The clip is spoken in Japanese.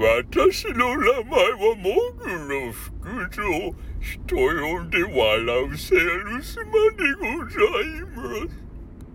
私の名前はモグロ副長。人呼んで笑うセールスマンでございます。